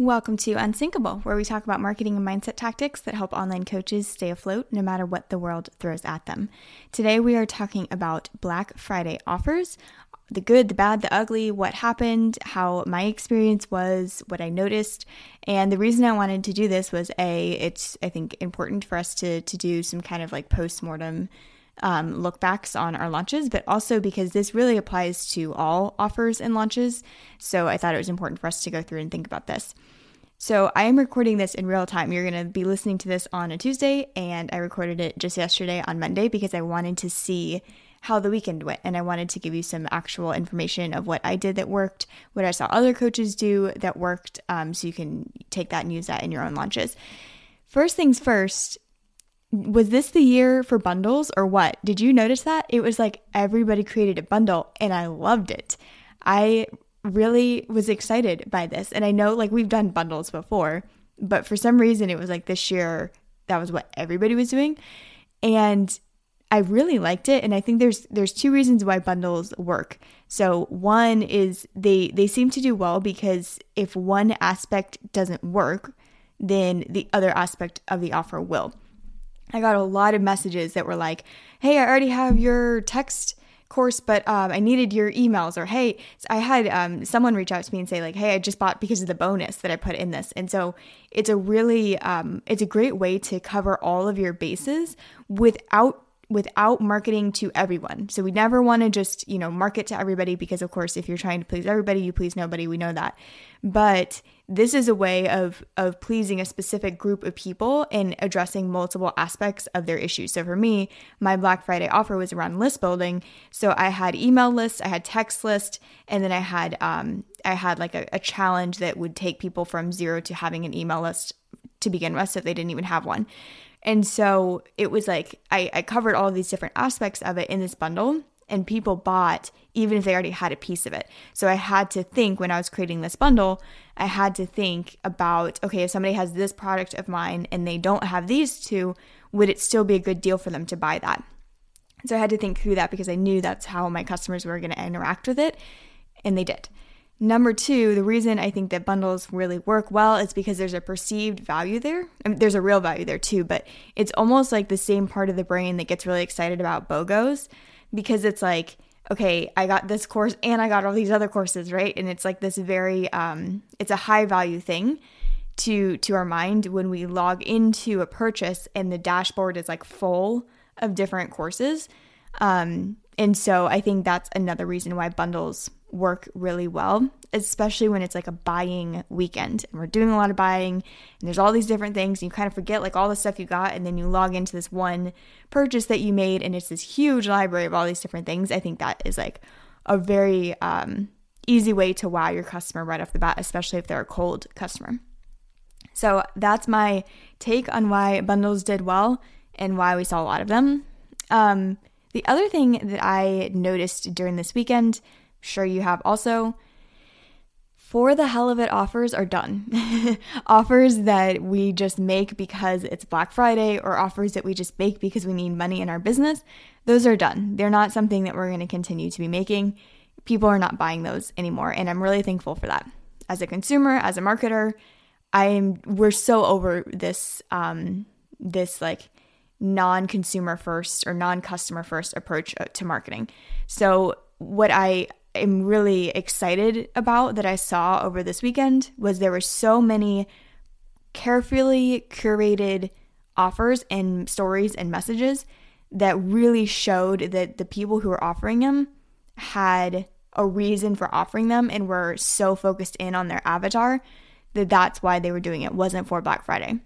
Welcome to Unsinkable, where we talk about marketing and mindset tactics that help online coaches stay afloat no matter what the world throws at them. Today, we are talking about Black Friday offers the good, the bad, the ugly, what happened, how my experience was, what I noticed. And the reason I wanted to do this was A, it's, I think, important for us to, to do some kind of like post mortem um, look backs on our launches, but also because this really applies to all offers and launches. So I thought it was important for us to go through and think about this. So I am recording this in real time. You're going to be listening to this on a Tuesday, and I recorded it just yesterday on Monday because I wanted to see how the weekend went and I wanted to give you some actual information of what I did that worked, what I saw other coaches do that worked, um, so you can take that and use that in your own launches. First things first, was this the year for bundles or what? Did you notice that? It was like everybody created a bundle and I loved it. I really was excited by this. And I know like we've done bundles before, but for some reason it was like this year that was what everybody was doing. And I really liked it and I think there's there's two reasons why bundles work. So one is they they seem to do well because if one aspect doesn't work, then the other aspect of the offer will. I got a lot of messages that were like, hey, I already have your text course, but um, I needed your emails. Or, hey, I had um, someone reach out to me and say, like, hey, I just bought because of the bonus that I put in this. And so it's a really, um, it's a great way to cover all of your bases without without marketing to everyone. So we never want to just, you know, market to everybody because of course if you're trying to please everybody, you please nobody, we know that. But this is a way of of pleasing a specific group of people and addressing multiple aspects of their issues. So for me, my Black Friday offer was around list building. So I had email lists, I had text list, and then I had um I had like a, a challenge that would take people from zero to having an email list to begin with if they didn't even have one. And so it was like I, I covered all these different aspects of it in this bundle and people bought even if they already had a piece of it. So I had to think when I was creating this bundle, I had to think about okay, if somebody has this product of mine and they don't have these two, would it still be a good deal for them to buy that? So I had to think through that because I knew that's how my customers were going to interact with it, and they did. Number two, the reason I think that bundles really work well is because there's a perceived value there. I mean, there's a real value there too, but it's almost like the same part of the brain that gets really excited about BOGOs because it's like, okay, I got this course and I got all these other courses, right? And it's like this very, um, it's a high value thing to to our mind when we log into a purchase and the dashboard is like full of different courses. Um, and so I think that's another reason why bundles work really well, especially when it's like a buying weekend and we're doing a lot of buying and there's all these different things. And you kind of forget like all the stuff you got, and then you log into this one purchase that you made, and it's this huge library of all these different things. I think that is like a very um, easy way to wow your customer right off the bat, especially if they're a cold customer. So that's my take on why bundles did well and why we saw a lot of them. Um, the other thing that I noticed during this weekend sure you have also for the hell of it offers are done. offers that we just make because it's Black Friday or offers that we just make because we need money in our business, those are done. They're not something that we're going to continue to be making. People are not buying those anymore, and I'm really thankful for that. As a consumer, as a marketer, I'm we're so over this um this like non-consumer first or non-customer first approach uh, to marketing. So what I am really excited about that I saw over this weekend was there were so many carefully curated offers and stories and messages that really showed that the people who were offering them had a reason for offering them and were so focused in on their avatar that that's why they were doing it wasn't for Black Friday.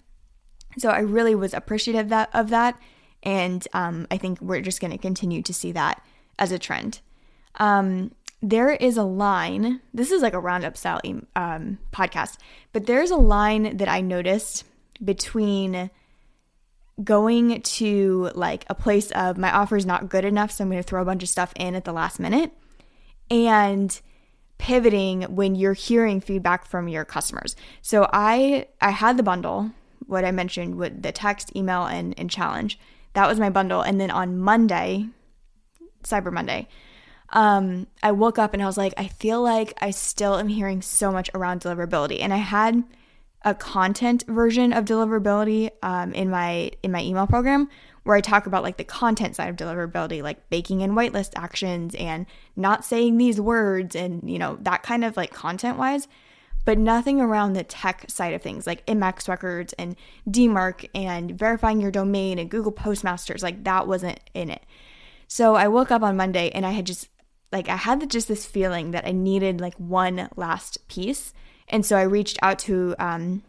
So I really was appreciative that, of that, and um, I think we're just going to continue to see that as a trend. Um, there is a line, this is like a roundup style um, podcast, but there's a line that I noticed between going to like a place of my offer is not good enough, so I'm going to throw a bunch of stuff in at the last minute, and pivoting when you're hearing feedback from your customers. So I I had the bundle, what I mentioned with the text, email, and, and challenge. That was my bundle. And then on Monday, Cyber Monday, um, I woke up and I was like, I feel like I still am hearing so much around deliverability. And I had a content version of deliverability um, in my in my email program where I talk about like the content side of deliverability, like baking in whitelist actions and not saying these words and you know that kind of like content wise, but nothing around the tech side of things like MX records and DMARC and verifying your domain and Google Postmasters. Like that wasn't in it. So I woke up on Monday and I had just like I had just this feeling that I needed like one last piece and so I reached out to um,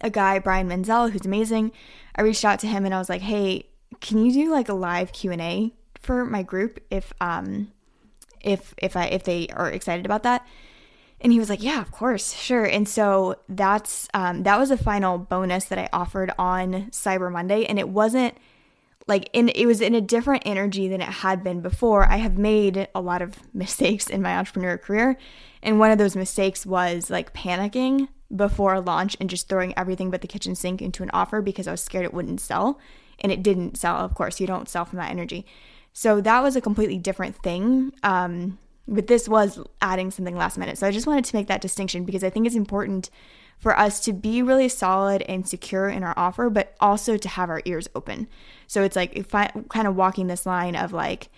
a guy, Brian Menzel, who's amazing. I reached out to him and I was like, "Hey, can you do like a live Q and A for my group if um if if I if they are excited about that?" And he was like, "Yeah, of course, sure." And so that's um, that was a final bonus that I offered on Cyber Monday, and it wasn't like in it was in a different energy than it had been before. I have made a lot of mistakes in my entrepreneur career, and one of those mistakes was like panicking before a launch and just throwing everything but the kitchen sink into an offer because I was scared it wouldn't sell. And it didn't sell, of course. You don't sell from that energy. So that was a completely different thing. Um, but this was adding something last minute. So I just wanted to make that distinction because I think it's important for us to be really solid and secure in our offer, but also to have our ears open. So it's like if I, kind of walking this line of like,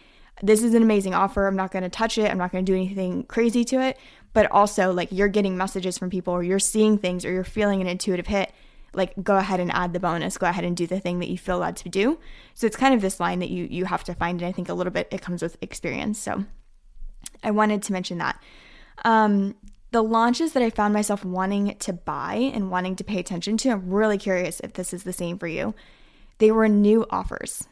this is an amazing offer. I'm not going to touch it. I'm not going to do anything crazy to it. But also, like, you're getting messages from people, or you're seeing things, or you're feeling an intuitive hit. Like, go ahead and add the bonus. Go ahead and do the thing that you feel led to do. So it's kind of this line that you you have to find, and I think a little bit it comes with experience. So I wanted to mention that. Um, the launches that I found myself wanting to buy and wanting to pay attention to, I'm really curious if this is the same for you. They were new offers.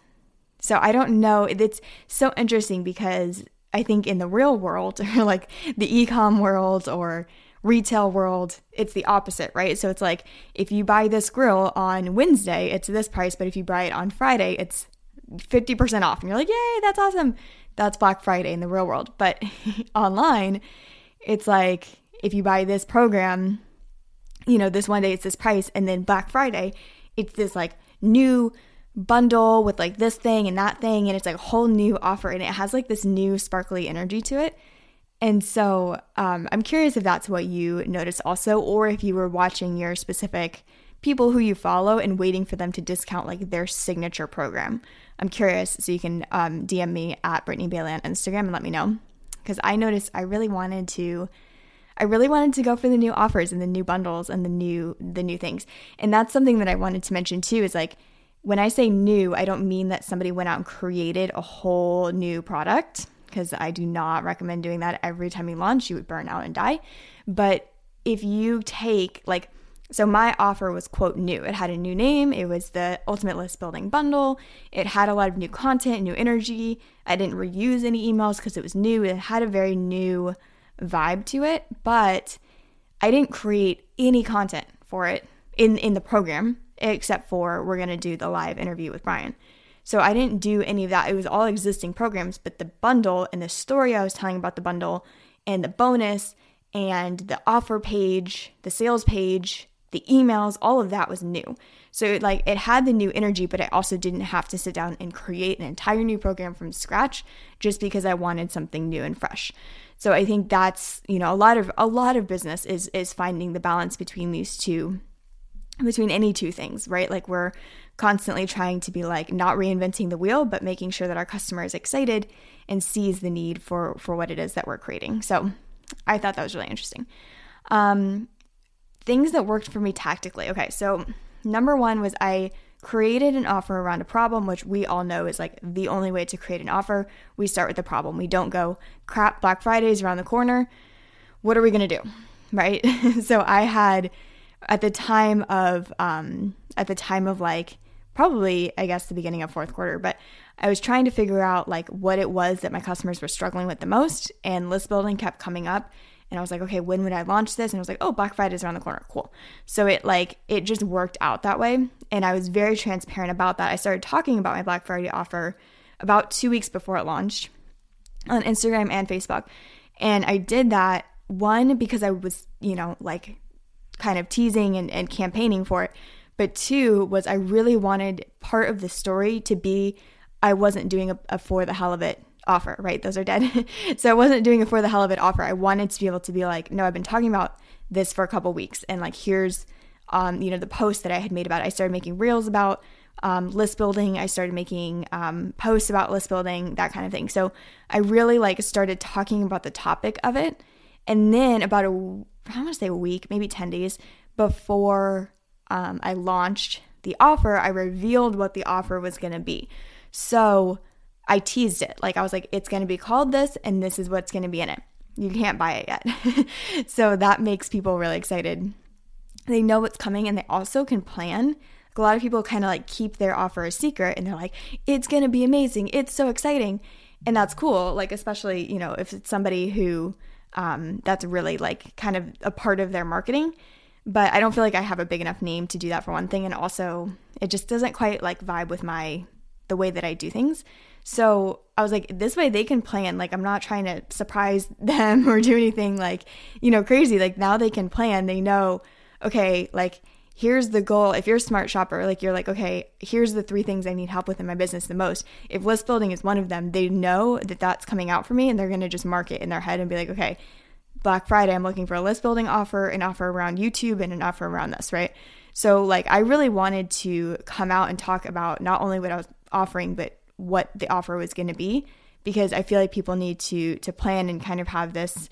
So I don't know. It's so interesting because I think in the real world, or like the ecom world or retail world, it's the opposite, right? So it's like if you buy this grill on Wednesday, it's this price, but if you buy it on Friday, it's 50% off. And you're like, yay, that's awesome. That's Black Friday in the real world. But online, it's like if you buy this program, you know, this one day it's this price, and then Black Friday, it's this like new bundle with like this thing and that thing and it's like a whole new offer and it has like this new sparkly energy to it and so um, i'm curious if that's what you noticed also or if you were watching your specific people who you follow and waiting for them to discount like their signature program i'm curious so you can um, dm me at brittany bailey on instagram and let me know because i noticed i really wanted to I really wanted to go for the new offers and the new bundles and the new the new things. And that's something that I wanted to mention too is like when I say new, I don't mean that somebody went out and created a whole new product because I do not recommend doing that every time you launch. You would burn out and die. But if you take, like, so my offer was quote new. It had a new name. It was the Ultimate List Building Bundle. It had a lot of new content, new energy. I didn't reuse any emails because it was new. It had a very new vibe to it, but I didn't create any content for it in in the program except for we're going to do the live interview with Brian. So I didn't do any of that. It was all existing programs, but the bundle and the story I was telling about the bundle and the bonus and the offer page, the sales page, the emails, all of that was new. So like it had the new energy, but I also didn't have to sit down and create an entire new program from scratch just because I wanted something new and fresh. So I think that's, you know, a lot of a lot of business is is finding the balance between these two between any two things, right? Like we're constantly trying to be like not reinventing the wheel, but making sure that our customer is excited and sees the need for for what it is that we're creating. So I thought that was really interesting. Um, things that worked for me tactically. Okay, so number one was I created an offer around a problem, which we all know is like the only way to create an offer. We start with the problem. We don't go, crap, Black Friday is around the corner. What are we going to do? Right. so I had at the time of um, at the time of like probably I guess the beginning of fourth quarter, but I was trying to figure out like what it was that my customers were struggling with the most, and list building kept coming up. And I was like, okay, when would I launch this? And I was like, oh, Black Friday is around the corner. Cool. So it like it just worked out that way. And I was very transparent about that. I started talking about my Black Friday offer about two weeks before it launched on Instagram and Facebook. And I did that one because I was, you know, like kind of teasing and, and campaigning for it. But two was I really wanted part of the story to be I wasn't doing a, a for the hell of it offer, right? Those are dead. so I wasn't doing a for the hell of it offer. I wanted to be able to be like, no, I've been talking about this for a couple weeks and like here's um, you know, the post that I had made about it. I started making reels about um, list building. I started making um, posts about list building, that kind of thing. So I really like started talking about the topic of it. And then about a, I want to say a week, maybe 10 days before um, I launched the offer, I revealed what the offer was going to be. So I teased it. Like I was like, it's going to be called this, and this is what's going to be in it. You can't buy it yet. so that makes people really excited. They know what's coming and they also can plan. Like, a lot of people kind of like keep their offer a secret and they're like, it's going to be amazing. It's so exciting. And that's cool. Like, especially, you know, if it's somebody who um, that's really like kind of a part of their marketing. But I don't feel like I have a big enough name to do that for one thing. And also, it just doesn't quite like vibe with my, the way that I do things. So I was like, this way they can plan. Like, I'm not trying to surprise them or do anything like, you know, crazy. Like, now they can plan. They know, okay, like, here's the goal. If you're a smart shopper, like, you're like, okay, here's the three things I need help with in my business the most. If list building is one of them, they know that that's coming out for me and they're going to just mark it in their head and be like, okay, Black Friday, I'm looking for a list building offer, an offer around YouTube, and an offer around this, right? So, like, I really wanted to come out and talk about not only what I was offering, but what the offer was going to be because I feel like people need to to plan and kind of have this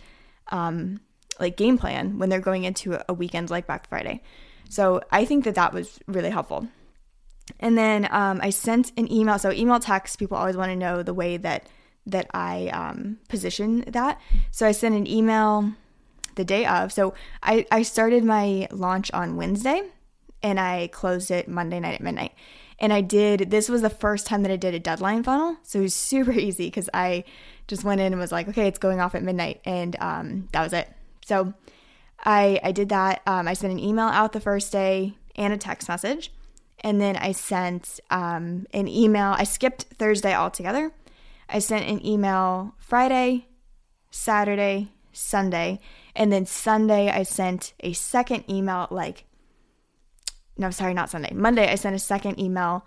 um, like game plan when they're going into a weekend like Black Friday. So I think that that was really helpful. And then um, I sent an email. So email text, people always want to know the way that that I um, position that. So I sent an email the day of. So I, I started my launch on Wednesday and I closed it Monday night at midnight. And I did, this was the first time that I did a deadline funnel. So it was super easy because I just went in and was like, okay, it's going off at midnight. And um, that was it. So I, I did that. Um, I sent an email out the first day and a text message. And then I sent um, an email. I skipped Thursday altogether. I sent an email Friday, Saturday, Sunday. And then Sunday, I sent a second email like no, sorry, not Sunday. Monday, I sent a second email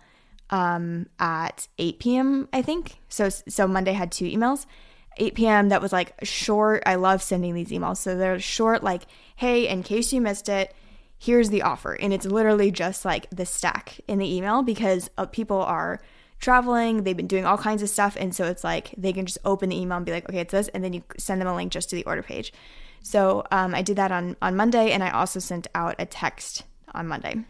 um, at 8 p.m. I think. So so Monday had two emails. 8 p.m. that was like short. I love sending these emails. So they're short, like, hey, in case you missed it, here's the offer. And it's literally just like the stack in the email because uh, people are traveling, they've been doing all kinds of stuff. And so it's like they can just open the email and be like, okay, it's this. And then you send them a link just to the order page. So um, I did that on, on Monday. And I also sent out a text on Monday.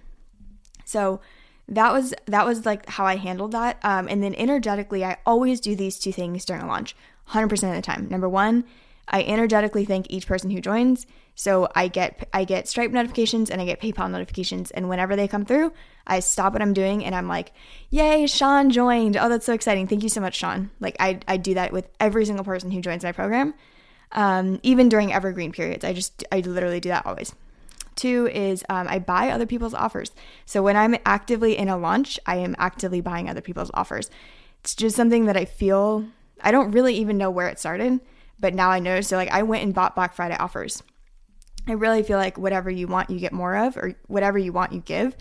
So that was that was like how I handled that. Um, and then energetically, I always do these two things during a launch, 100% of the time. Number one, I energetically thank each person who joins. So I get I get Stripe notifications and I get PayPal notifications, and whenever they come through, I stop what I'm doing and I'm like, "Yay, Sean joined! Oh, that's so exciting! Thank you so much, Sean!" Like I I do that with every single person who joins my program, um, even during evergreen periods. I just I literally do that always. Two is um, I buy other people's offers. So when I'm actively in a launch, I am actively buying other people's offers. It's just something that I feel I don't really even know where it started, but now I know. So like I went and bought Black Friday offers. I really feel like whatever you want, you get more of, or whatever you want, you give,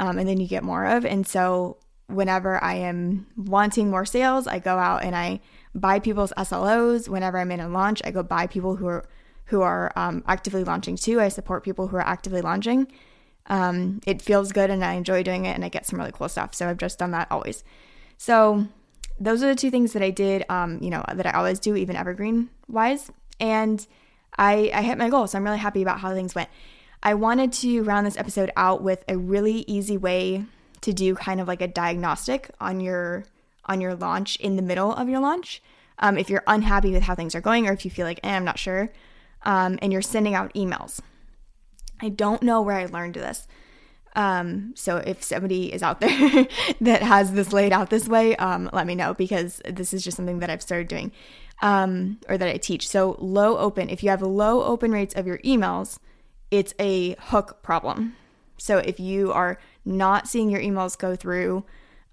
um, and then you get more of. And so whenever I am wanting more sales, I go out and I buy people's SLOs. Whenever I'm in a launch, I go buy people who are who are um, actively launching too. I support people who are actively launching. Um, it feels good and I enjoy doing it and I get some really cool stuff. So I've just done that always. So those are the two things that I did, um, you know, that I always do, even evergreen wise. And I, I hit my goal. So I'm really happy about how things went. I wanted to round this episode out with a really easy way to do kind of like a diagnostic on your on your launch in the middle of your launch. Um, if you're unhappy with how things are going, or if you feel like, eh, I'm not sure, um, and you're sending out emails. I don't know where I learned this. Um, so if somebody is out there that has this laid out this way, um, let me know because this is just something that I've started doing um, or that I teach. So low open, if you have low open rates of your emails, it's a hook problem. So if you are not seeing your emails go through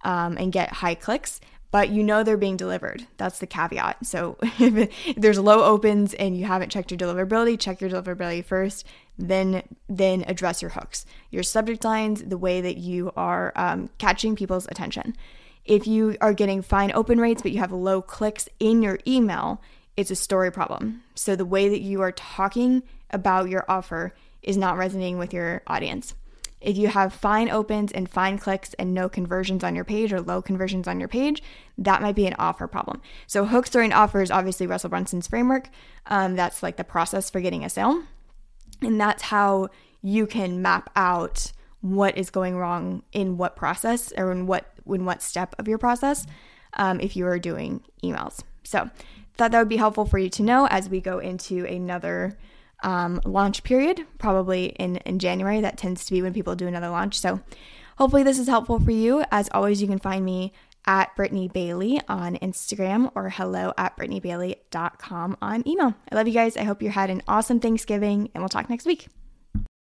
um, and get high clicks, but you know they're being delivered. That's the caveat. So if, there's low opens and you haven't checked your deliverability, check your deliverability first, then then address your hooks, your subject lines, the way that you are um, catching people's attention. If you are getting fine open rates but you have low clicks in your email, it's a story problem. So the way that you are talking about your offer is not resonating with your audience. If you have fine opens and fine clicks and no conversions on your page or low conversions on your page, that might be an offer problem. So, hooks story offers, obviously, Russell Brunson's framework. Um, that's like the process for getting a sale. And that's how you can map out what is going wrong in what process or in what in what step of your process um, if you are doing emails. So, thought that would be helpful for you to know as we go into another um, launch period, probably in, in January. That tends to be when people do another launch. So hopefully this is helpful for you. As always, you can find me at Brittany Bailey on Instagram or hello at BrittanyBailey.com on email. I love you guys. I hope you had an awesome Thanksgiving and we'll talk next week.